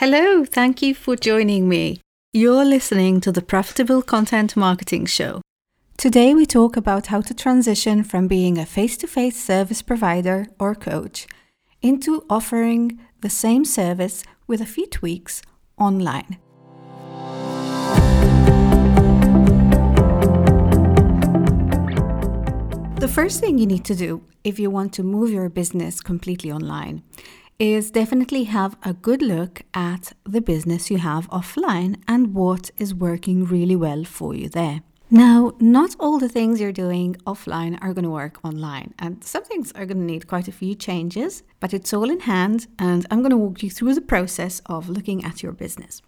Hello, thank you for joining me. You're listening to the Profitable Content Marketing Show. Today, we talk about how to transition from being a face to face service provider or coach into offering the same service with a few tweaks online. The first thing you need to do if you want to move your business completely online is definitely have a good look at the business you have offline and what is working really well for you there. Now, not all the things you're doing offline are going to work online, and some things are going to need quite a few changes, but it's all in hand, and I'm going to walk you through the process of looking at your business.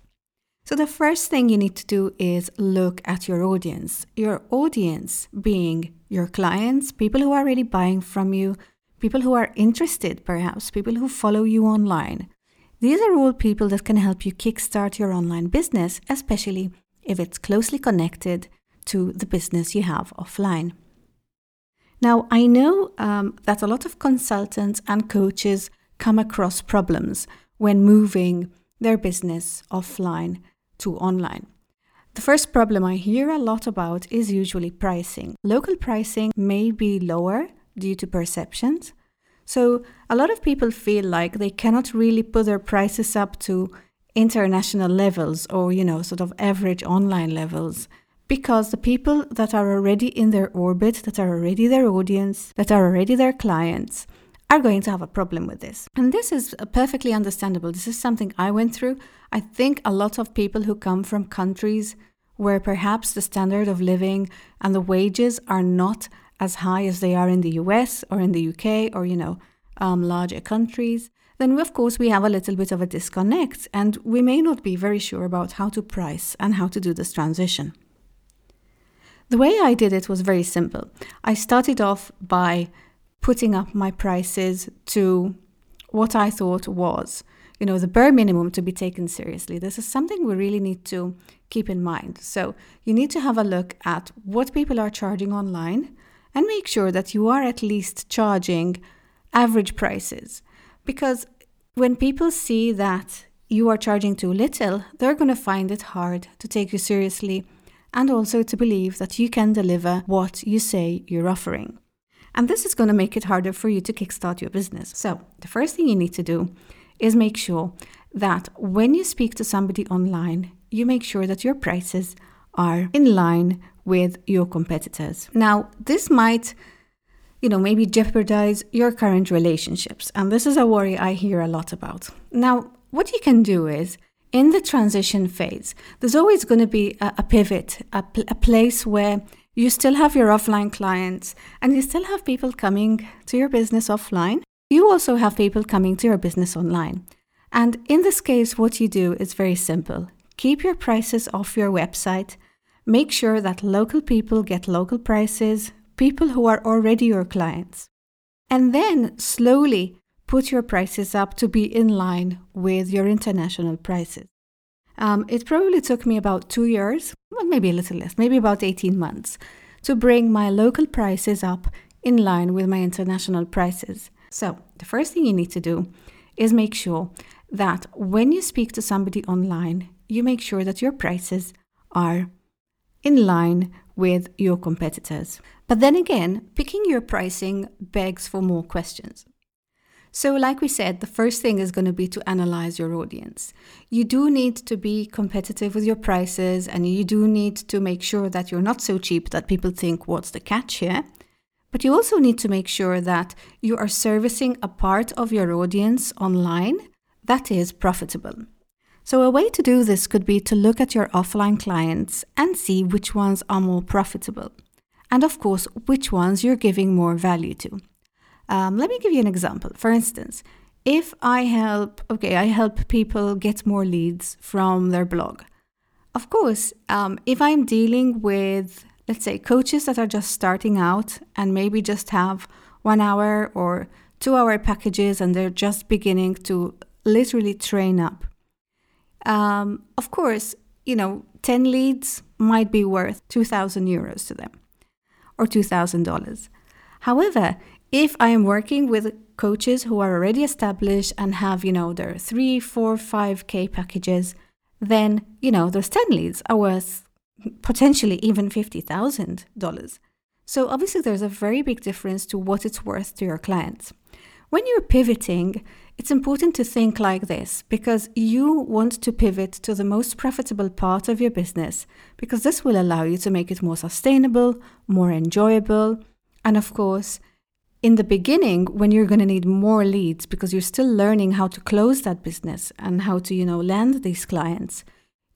So, the first thing you need to do is look at your audience. Your audience being your clients, people who are already buying from you, people who are interested, perhaps, people who follow you online. These are all people that can help you kickstart your online business, especially if it's closely connected to the business you have offline. Now, I know um, that a lot of consultants and coaches come across problems when moving their business offline to online. The first problem I hear a lot about is usually pricing. Local pricing may be lower due to perceptions. So, a lot of people feel like they cannot really put their prices up to international levels or, you know, sort of average online levels because the people that are already in their orbit, that are already their audience, that are already their clients, are going to have a problem with this. And this is perfectly understandable. This is something I went through. I think a lot of people who come from countries where perhaps the standard of living and the wages are not as high as they are in the US or in the UK or, you know, um, larger countries, then of course we have a little bit of a disconnect and we may not be very sure about how to price and how to do this transition. The way I did it was very simple. I started off by putting up my prices to what I thought was, you know, the bare minimum to be taken seriously. This is something we really need to keep in mind. So you need to have a look at what people are charging online and make sure that you are at least charging average prices. Because when people see that you are charging too little, they're going to find it hard to take you seriously and also to believe that you can deliver what you say you're offering. And this is going to make it harder for you to kickstart your business. So, the first thing you need to do is make sure that when you speak to somebody online, you make sure that your prices are in line with your competitors. Now, this might you know, maybe jeopardize your current relationships. And this is a worry I hear a lot about. Now, what you can do is in the transition phase, there's always going to be a, a pivot, a, pl- a place where you still have your offline clients and you still have people coming to your business offline. You also have people coming to your business online. And in this case, what you do is very simple keep your prices off your website, make sure that local people get local prices, people who are already your clients. And then slowly put your prices up to be in line with your international prices. Um, it probably took me about two years, well, maybe a little less, maybe about 18 months, to bring my local prices up in line with my international prices. So, the first thing you need to do is make sure that when you speak to somebody online, you make sure that your prices are in line with your competitors. But then again, picking your pricing begs for more questions. So, like we said, the first thing is going to be to analyze your audience. You do need to be competitive with your prices, and you do need to make sure that you're not so cheap that people think, what's the catch here? But you also need to make sure that you are servicing a part of your audience online that is profitable. So, a way to do this could be to look at your offline clients and see which ones are more profitable. And of course, which ones you're giving more value to. Um, let me give you an example. For instance, if I help, okay, I help people get more leads from their blog. Of course, um, if I'm dealing with, let's say, coaches that are just starting out and maybe just have one hour or two hour packages and they're just beginning to literally train up. Um, of course, you know, 10 leads might be worth 2,000 euros to them or $2,000. However, if I am working with coaches who are already established and have, you know, their three, four, five K packages, then, you know, those 10 leads are worth potentially even $50,000. So obviously there's a very big difference to what it's worth to your clients. When you're pivoting, it's important to think like this because you want to pivot to the most profitable part of your business because this will allow you to make it more sustainable, more enjoyable, and of course, in the beginning when you're going to need more leads because you're still learning how to close that business and how to, you know, land these clients,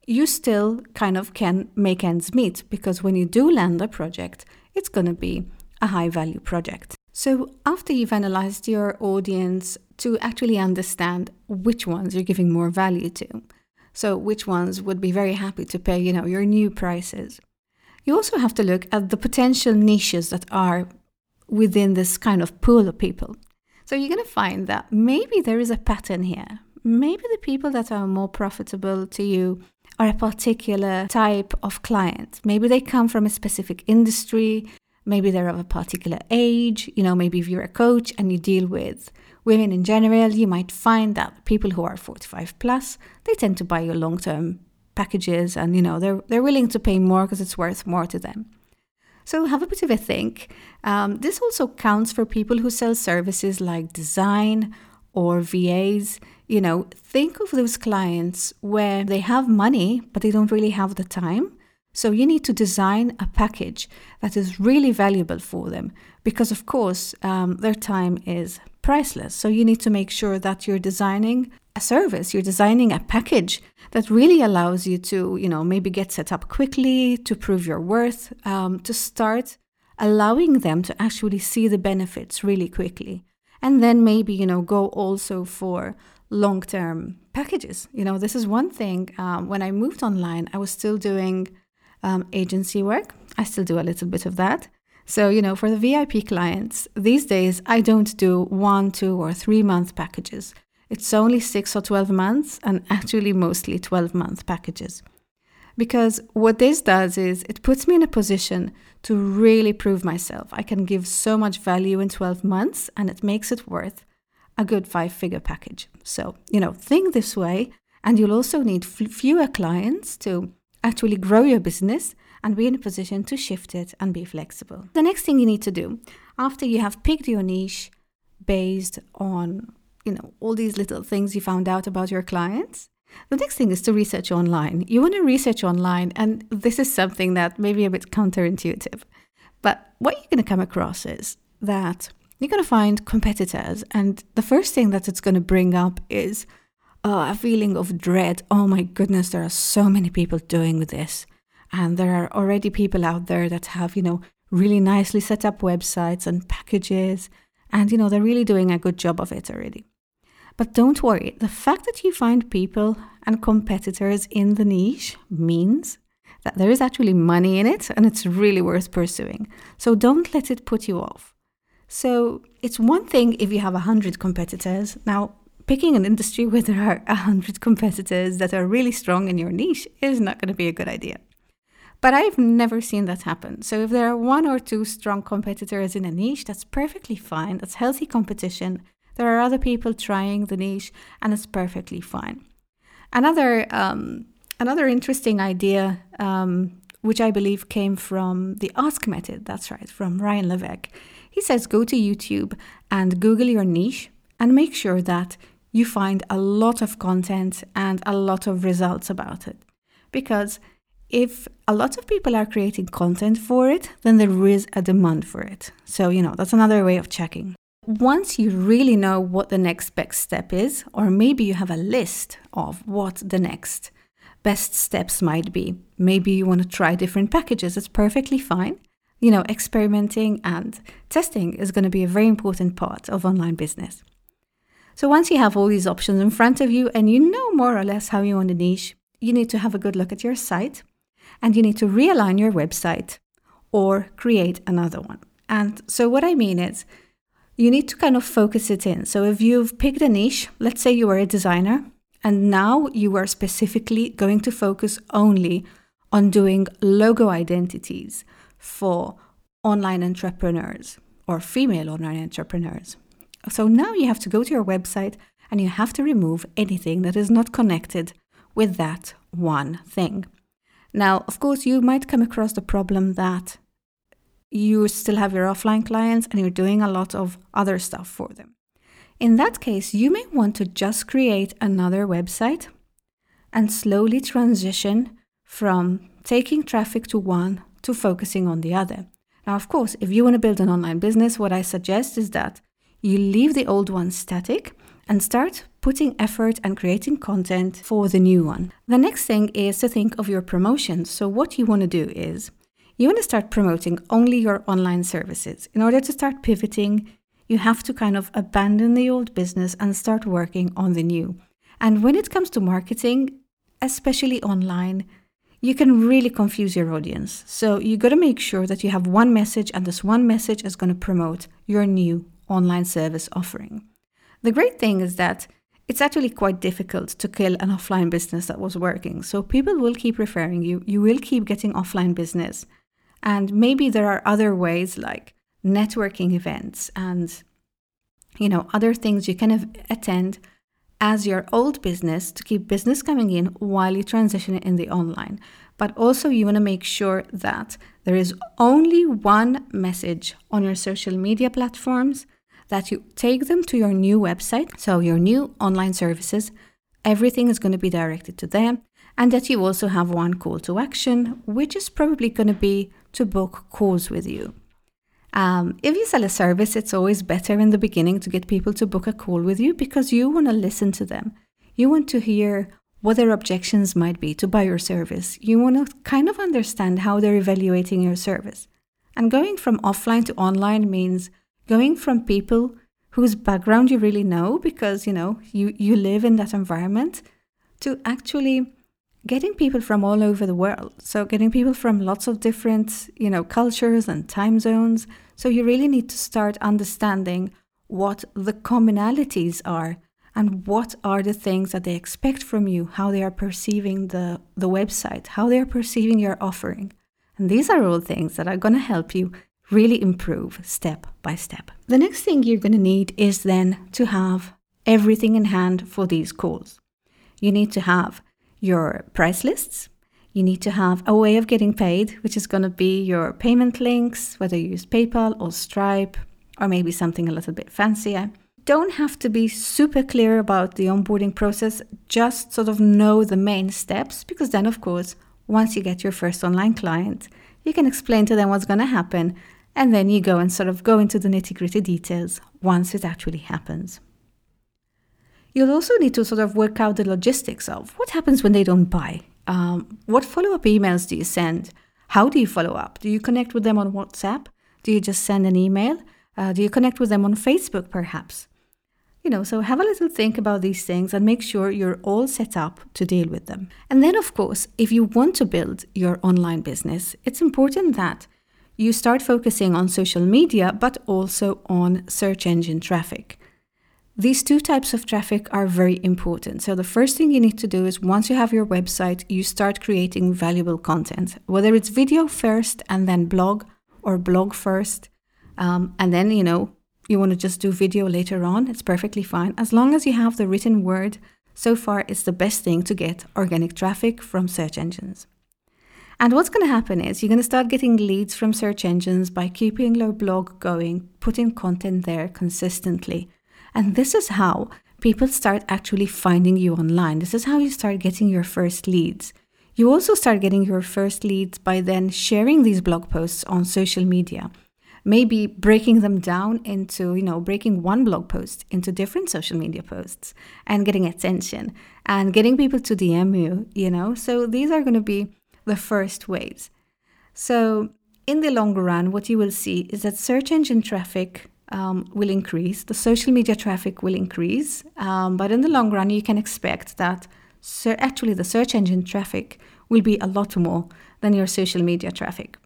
you still kind of can make ends meet because when you do land a project, it's going to be a high value project. So, after you've analyzed your audience to actually understand which ones you're giving more value to, so which ones would be very happy to pay, you know, your new prices, you also have to look at the potential niches that are within this kind of pool of people. So, you're going to find that maybe there is a pattern here. Maybe the people that are more profitable to you are a particular type of client. Maybe they come from a specific industry, maybe they're of a particular age. You know, maybe if you're a coach and you deal with women in general, you might find that people who are 45 plus, they tend to buy your long-term packages and you know, they're they're willing to pay more because it's worth more to them. So have a bit of a think. Um, this also counts for people who sell services like design or VAs, you know, think of those clients where they have money, but they don't really have the time. So you need to design a package that is really valuable for them because, of course, um, their time is priceless. So you need to make sure that you're designing a service, you're designing a package that really allows you to, you know, maybe get set up quickly, to prove your worth, um, to start allowing them to actually see the benefits really quickly and then maybe you know go also for long term packages you know this is one thing um, when i moved online i was still doing um, agency work i still do a little bit of that so you know for the vip clients these days i don't do one two or three month packages it's only six or 12 months and actually mostly 12 month packages because what this does is it puts me in a position to really prove myself. I can give so much value in 12 months and it makes it worth a good five figure package. So, you know, think this way. And you'll also need f- fewer clients to actually grow your business and be in a position to shift it and be flexible. The next thing you need to do after you have picked your niche based on, you know, all these little things you found out about your clients the next thing is to research online. You want to research online, and this is something that may be a bit counterintuitive. But what you're going to come across is that you're going to find competitors, and the first thing that it's going to bring up is uh, a feeling of dread. Oh my goodness, there are so many people doing this. And there are already people out there that have, you know, really nicely set up websites and packages. And, you know, they're really doing a good job of it already. But don't worry, the fact that you find people and competitors in the niche means that there is actually money in it and it's really worth pursuing. So don't let it put you off. So it's one thing if you have 100 competitors. Now, picking an industry where there are 100 competitors that are really strong in your niche is not going to be a good idea. But I've never seen that happen. So if there are one or two strong competitors in a niche, that's perfectly fine. That's healthy competition. There are other people trying the niche, and it's perfectly fine. Another um, another interesting idea, um, which I believe came from the Ask method. That's right, from Ryan Levesque. He says go to YouTube and Google your niche and make sure that you find a lot of content and a lot of results about it. Because if a lot of people are creating content for it, then there is a demand for it. So, you know, that's another way of checking once you really know what the next best step is, or maybe you have a list of what the next best steps might be, maybe you want to try different packages, it's perfectly fine. You know, experimenting and testing is going to be a very important part of online business. So once you have all these options in front of you and you know more or less how you want to niche, you need to have a good look at your site and you need to realign your website or create another one. And so what I mean is, you need to kind of focus it in. So if you've picked a niche, let's say you are a designer, and now you are specifically going to focus only on doing logo identities for online entrepreneurs or female online entrepreneurs. So now you have to go to your website and you have to remove anything that is not connected with that one thing. Now, of course, you might come across the problem that you still have your offline clients and you're doing a lot of other stuff for them. In that case, you may want to just create another website and slowly transition from taking traffic to one to focusing on the other. Now, of course, if you want to build an online business, what I suggest is that you leave the old one static and start putting effort and creating content for the new one. The next thing is to think of your promotions. So, what you want to do is you want to start promoting only your online services. In order to start pivoting, you have to kind of abandon the old business and start working on the new. And when it comes to marketing, especially online, you can really confuse your audience. So you got to make sure that you have one message, and this one message is going to promote your new online service offering. The great thing is that it's actually quite difficult to kill an offline business that was working. So people will keep referring you, you will keep getting offline business. And maybe there are other ways like networking events and you know other things you can attend as your old business to keep business coming in while you transition it in the online. But also, you want to make sure that there is only one message on your social media platforms that you take them to your new website, so your new online services. Everything is going to be directed to them, and that you also have one call to action, which is probably going to be to book calls with you. Um, if you sell a service, it's always better in the beginning to get people to book a call with you because you want to listen to them. You want to hear what their objections might be to buy your service. You want to kind of understand how they're evaluating your service. And going from offline to online means going from people whose background you really know because you know you, you live in that environment to actually getting people from all over the world. So getting people from lots of different, you know, cultures and time zones. So you really need to start understanding what the commonalities are and what are the things that they expect from you, how they are perceiving the, the website, how they are perceiving your offering. And these are all things that are going to help you really improve step by step. The next thing you're going to need is then to have everything in hand for these calls. You need to have your price lists. You need to have a way of getting paid, which is going to be your payment links, whether you use PayPal or Stripe, or maybe something a little bit fancier. Don't have to be super clear about the onboarding process, just sort of know the main steps, because then, of course, once you get your first online client, you can explain to them what's going to happen, and then you go and sort of go into the nitty gritty details once it actually happens. You'll also need to sort of work out the logistics of what happens when they don't buy. Um, what follow up emails do you send? How do you follow up? Do you connect with them on WhatsApp? Do you just send an email? Uh, do you connect with them on Facebook, perhaps? You know, so have a little think about these things and make sure you're all set up to deal with them. And then, of course, if you want to build your online business, it's important that you start focusing on social media, but also on search engine traffic. These two types of traffic are very important. So, the first thing you need to do is once you have your website, you start creating valuable content, whether it's video first and then blog, or blog first, um, and then, you know, you want to just do video later on, it's perfectly fine. As long as you have the written word, so far it's the best thing to get organic traffic from search engines. And what's going to happen is you're going to start getting leads from search engines by keeping your blog going, putting content there consistently. And this is how people start actually finding you online. This is how you start getting your first leads. You also start getting your first leads by then sharing these blog posts on social media. Maybe breaking them down into, you know, breaking one blog post into different social media posts and getting attention and getting people to DM you, you know. So these are going to be the first waves. So in the long run, what you will see is that search engine traffic um, will increase, the social media traffic will increase, um, but in the long run, you can expect that actually the search engine traffic will be a lot more than your social media traffic.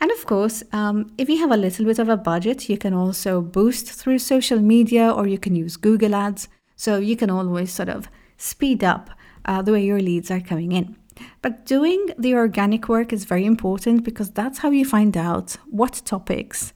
And of course, um, if you have a little bit of a budget, you can also boost through social media or you can use Google Ads. So you can always sort of speed up uh, the way your leads are coming in. But doing the organic work is very important because that's how you find out what topics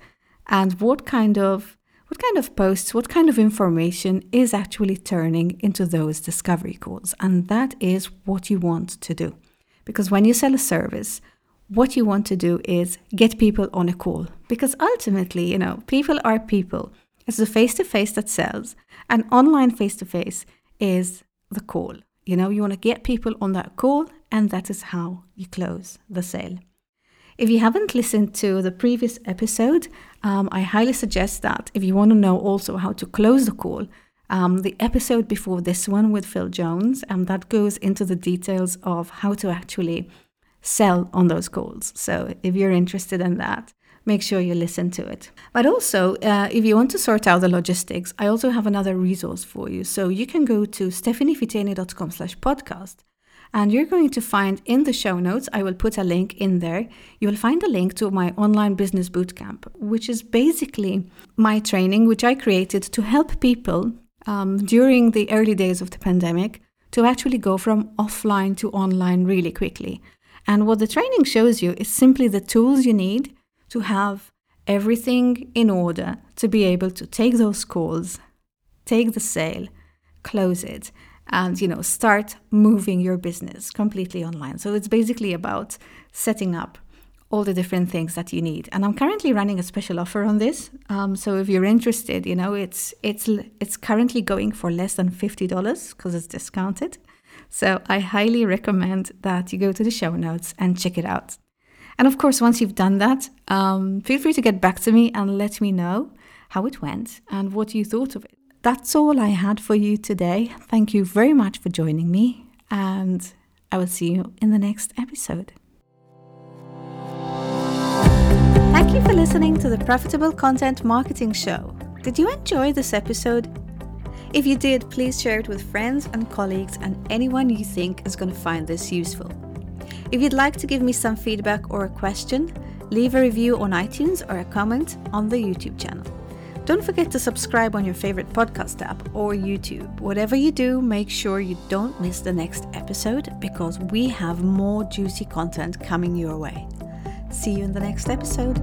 and what kind of what kind of posts, what kind of information is actually turning into those discovery calls. And that is what you want to do. Because when you sell a service, what you want to do is get people on a call. Because ultimately, you know, people are people. It's the face to face that sells, and online face to face is the call. You know, you want to get people on that call, and that is how you close the sale. If you haven't listened to the previous episode, um, I highly suggest that if you want to know also how to close the call, um, the episode before this one with Phil Jones, um, that goes into the details of how to actually sell on those calls. So if you're interested in that, make sure you listen to it. But also, uh, if you want to sort out the logistics, I also have another resource for you. So you can go to stephaniefiteni.com slash podcast and you're going to find in the show notes, I will put a link in there. You'll find a link to my online business bootcamp, which is basically my training, which I created to help people um, during the early days of the pandemic to actually go from offline to online really quickly. And what the training shows you is simply the tools you need to have everything in order to be able to take those calls, take the sale, close it, and you know start moving your business completely online. So it's basically about setting up all the different things that you need. And i'm currently running a special offer on this. Um, so if you're interested you know it's it's it's currently going for less than $50 because it's discounted. So i highly recommend that you go to the show notes and check it out. And of course once you've done that um, feel free to get back to me and let me know how it went and what you thought of it that's all I had for you today. Thank you very much for joining me, and I will see you in the next episode. Thank you for listening to the Profitable Content Marketing Show. Did you enjoy this episode? If you did, please share it with friends and colleagues and anyone you think is going to find this useful. If you'd like to give me some feedback or a question, leave a review on iTunes or a comment on the YouTube channel. Don't forget to subscribe on your favorite podcast app or YouTube. Whatever you do, make sure you don't miss the next episode because we have more juicy content coming your way. See you in the next episode.